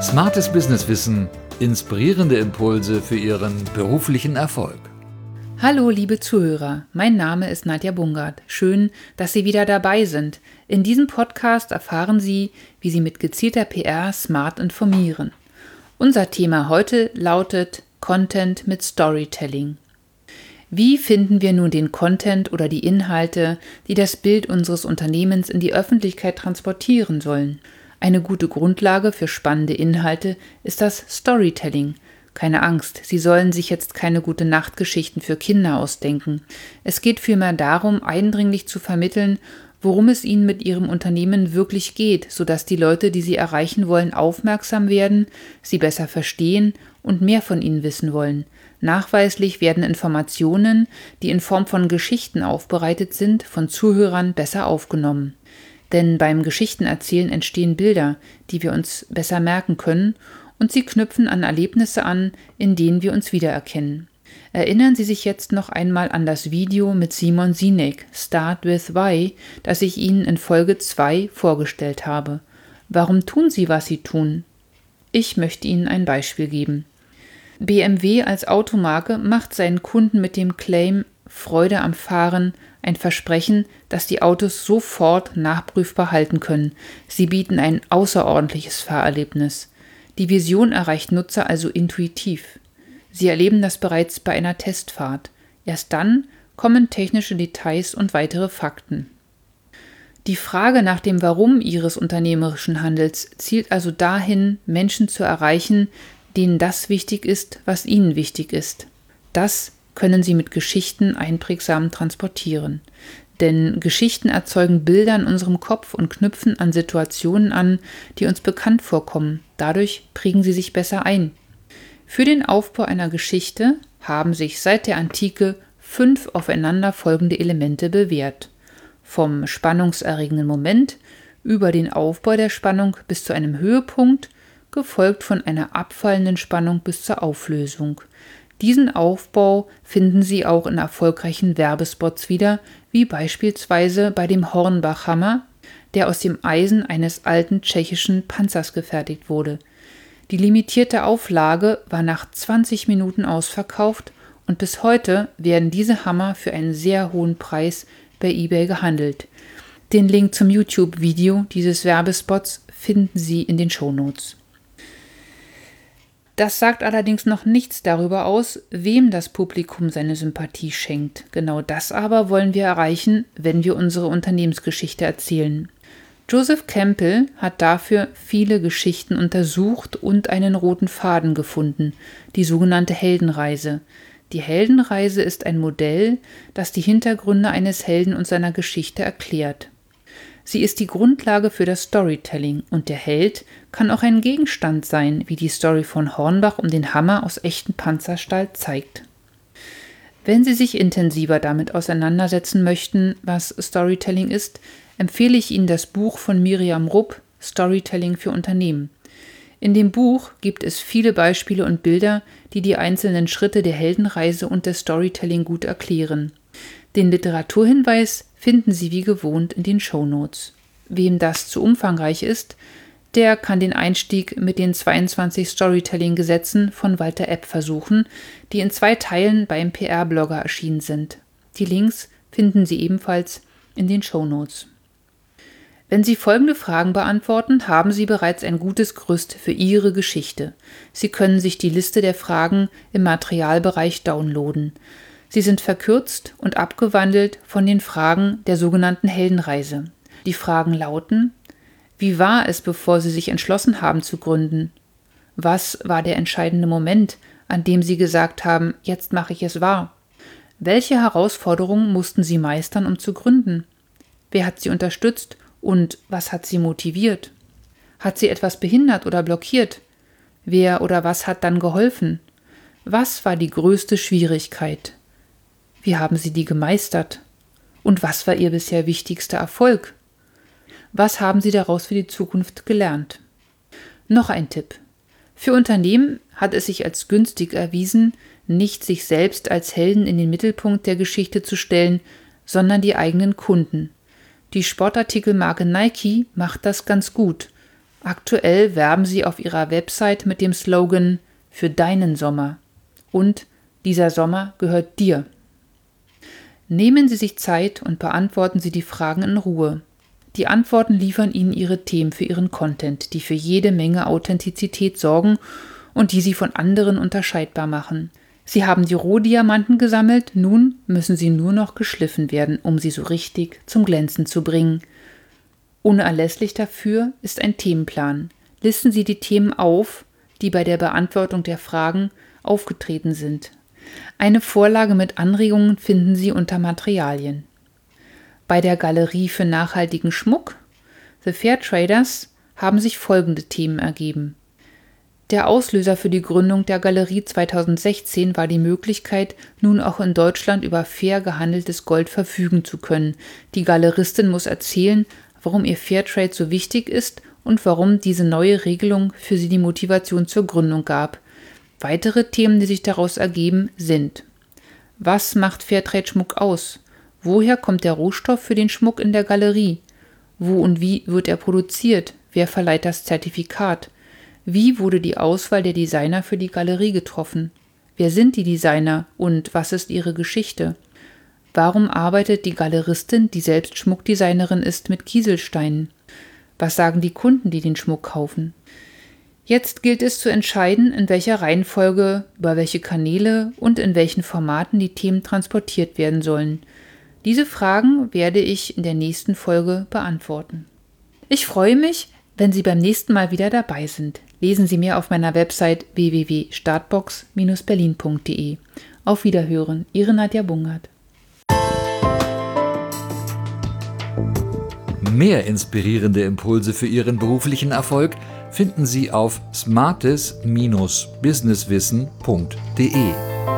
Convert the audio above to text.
Smartes Businesswissen, inspirierende Impulse für Ihren beruflichen Erfolg. Hallo, liebe Zuhörer, mein Name ist Nadja Bungard. Schön, dass Sie wieder dabei sind. In diesem Podcast erfahren Sie, wie Sie mit gezielter PR smart informieren. Unser Thema heute lautet Content mit Storytelling. Wie finden wir nun den Content oder die Inhalte, die das Bild unseres Unternehmens in die Öffentlichkeit transportieren sollen? Eine gute Grundlage für spannende Inhalte ist das Storytelling. Keine Angst, Sie sollen sich jetzt keine gute Nachtgeschichten für Kinder ausdenken. Es geht vielmehr darum, eindringlich zu vermitteln, worum es Ihnen mit Ihrem Unternehmen wirklich geht, sodass die Leute, die Sie erreichen wollen, aufmerksam werden, Sie besser verstehen und mehr von Ihnen wissen wollen. Nachweislich werden Informationen, die in Form von Geschichten aufbereitet sind, von Zuhörern besser aufgenommen. Denn beim Geschichtenerzählen entstehen Bilder, die wir uns besser merken können, und sie knüpfen an Erlebnisse an, in denen wir uns wiedererkennen. Erinnern Sie sich jetzt noch einmal an das Video mit Simon Sinek, Start with Why, das ich Ihnen in Folge 2 vorgestellt habe. Warum tun Sie, was Sie tun? Ich möchte Ihnen ein Beispiel geben. BMW als Automarke macht seinen Kunden mit dem Claim Freude am Fahren ein Versprechen, dass die Autos sofort nachprüfbar halten können. Sie bieten ein außerordentliches Fahrerlebnis. Die Vision erreicht Nutzer also intuitiv. Sie erleben das bereits bei einer Testfahrt. Erst dann kommen technische Details und weitere Fakten. Die Frage nach dem Warum ihres unternehmerischen Handels zielt also dahin, Menschen zu erreichen, denen das wichtig ist, was ihnen wichtig ist. Das können sie mit Geschichten einprägsam transportieren. Denn Geschichten erzeugen Bilder in unserem Kopf und knüpfen an Situationen an, die uns bekannt vorkommen. Dadurch prägen sie sich besser ein. Für den Aufbau einer Geschichte haben sich seit der Antike fünf aufeinanderfolgende Elemente bewährt. Vom spannungserregenden Moment über den Aufbau der Spannung bis zu einem Höhepunkt, gefolgt von einer abfallenden Spannung bis zur Auflösung. Diesen Aufbau finden Sie auch in erfolgreichen Werbespots wieder, wie beispielsweise bei dem Hornbach-Hammer, der aus dem Eisen eines alten tschechischen Panzers gefertigt wurde. Die limitierte Auflage war nach 20 Minuten ausverkauft und bis heute werden diese Hammer für einen sehr hohen Preis bei eBay gehandelt. Den Link zum YouTube-Video dieses Werbespots finden Sie in den Shownotes. Das sagt allerdings noch nichts darüber aus, wem das Publikum seine Sympathie schenkt. Genau das aber wollen wir erreichen, wenn wir unsere Unternehmensgeschichte erzählen. Joseph Campbell hat dafür viele Geschichten untersucht und einen roten Faden gefunden, die sogenannte Heldenreise. Die Heldenreise ist ein Modell, das die Hintergründe eines Helden und seiner Geschichte erklärt. Sie ist die Grundlage für das Storytelling und der Held kann auch ein Gegenstand sein, wie die Story von Hornbach um den Hammer aus echtem Panzerstahl zeigt. Wenn Sie sich intensiver damit auseinandersetzen möchten, was Storytelling ist, empfehle ich Ihnen das Buch von Miriam Rupp Storytelling für Unternehmen. In dem Buch gibt es viele Beispiele und Bilder, die die einzelnen Schritte der Heldenreise und des Storytelling gut erklären. Den Literaturhinweis finden Sie wie gewohnt in den Shownotes. Wem das zu umfangreich ist, der kann den Einstieg mit den 22 Storytelling-Gesetzen von Walter Epp versuchen, die in zwei Teilen beim PR-Blogger erschienen sind. Die Links finden Sie ebenfalls in den Shownotes. Wenn Sie folgende Fragen beantworten, haben Sie bereits ein gutes Gerüst für Ihre Geschichte. Sie können sich die Liste der Fragen im Materialbereich downloaden. Sie sind verkürzt und abgewandelt von den Fragen der sogenannten Heldenreise. Die Fragen lauten Wie war es, bevor Sie sich entschlossen haben zu gründen? Was war der entscheidende Moment, an dem Sie gesagt haben, jetzt mache ich es wahr? Welche Herausforderungen mussten Sie meistern, um zu gründen? Wer hat Sie unterstützt und was hat Sie motiviert? Hat Sie etwas behindert oder blockiert? Wer oder was hat dann geholfen? Was war die größte Schwierigkeit? Wie haben Sie die gemeistert? Und was war Ihr bisher wichtigster Erfolg? Was haben Sie daraus für die Zukunft gelernt? Noch ein Tipp. Für Unternehmen hat es sich als günstig erwiesen, nicht sich selbst als Helden in den Mittelpunkt der Geschichte zu stellen, sondern die eigenen Kunden. Die Sportartikelmarke Nike macht das ganz gut. Aktuell werben sie auf ihrer Website mit dem Slogan Für deinen Sommer und Dieser Sommer gehört dir. Nehmen Sie sich Zeit und beantworten Sie die Fragen in Ruhe. Die Antworten liefern Ihnen Ihre Themen für Ihren Content, die für jede Menge Authentizität sorgen und die Sie von anderen unterscheidbar machen. Sie haben die Rohdiamanten gesammelt, nun müssen sie nur noch geschliffen werden, um sie so richtig zum Glänzen zu bringen. Unerlässlich dafür ist ein Themenplan. Listen Sie die Themen auf, die bei der Beantwortung der Fragen aufgetreten sind. Eine Vorlage mit Anregungen finden Sie unter Materialien. Bei der Galerie für nachhaltigen Schmuck The Fair Traders haben sich folgende Themen ergeben. Der Auslöser für die Gründung der Galerie 2016 war die Möglichkeit, nun auch in Deutschland über fair gehandeltes Gold verfügen zu können. Die Galeristin muss erzählen, warum ihr Fairtrade so wichtig ist und warum diese neue Regelung für sie die Motivation zur Gründung gab. Weitere Themen, die sich daraus ergeben, sind Was macht Fairtrade-Schmuck aus? Woher kommt der Rohstoff für den Schmuck in der Galerie? Wo und wie wird er produziert? Wer verleiht das Zertifikat? Wie wurde die Auswahl der Designer für die Galerie getroffen? Wer sind die Designer und was ist ihre Geschichte? Warum arbeitet die Galeristin, die selbst Schmuckdesignerin ist, mit Kieselsteinen? Was sagen die Kunden, die den Schmuck kaufen? Jetzt gilt es zu entscheiden, in welcher Reihenfolge, über welche Kanäle und in welchen Formaten die Themen transportiert werden sollen. Diese Fragen werde ich in der nächsten Folge beantworten. Ich freue mich, wenn Sie beim nächsten Mal wieder dabei sind. Lesen Sie mir auf meiner Website www.startbox-berlin.de. Auf Wiederhören, Ihre Nadja Bungert. Mehr inspirierende Impulse für Ihren beruflichen Erfolg finden Sie auf smartes-businesswissen.de.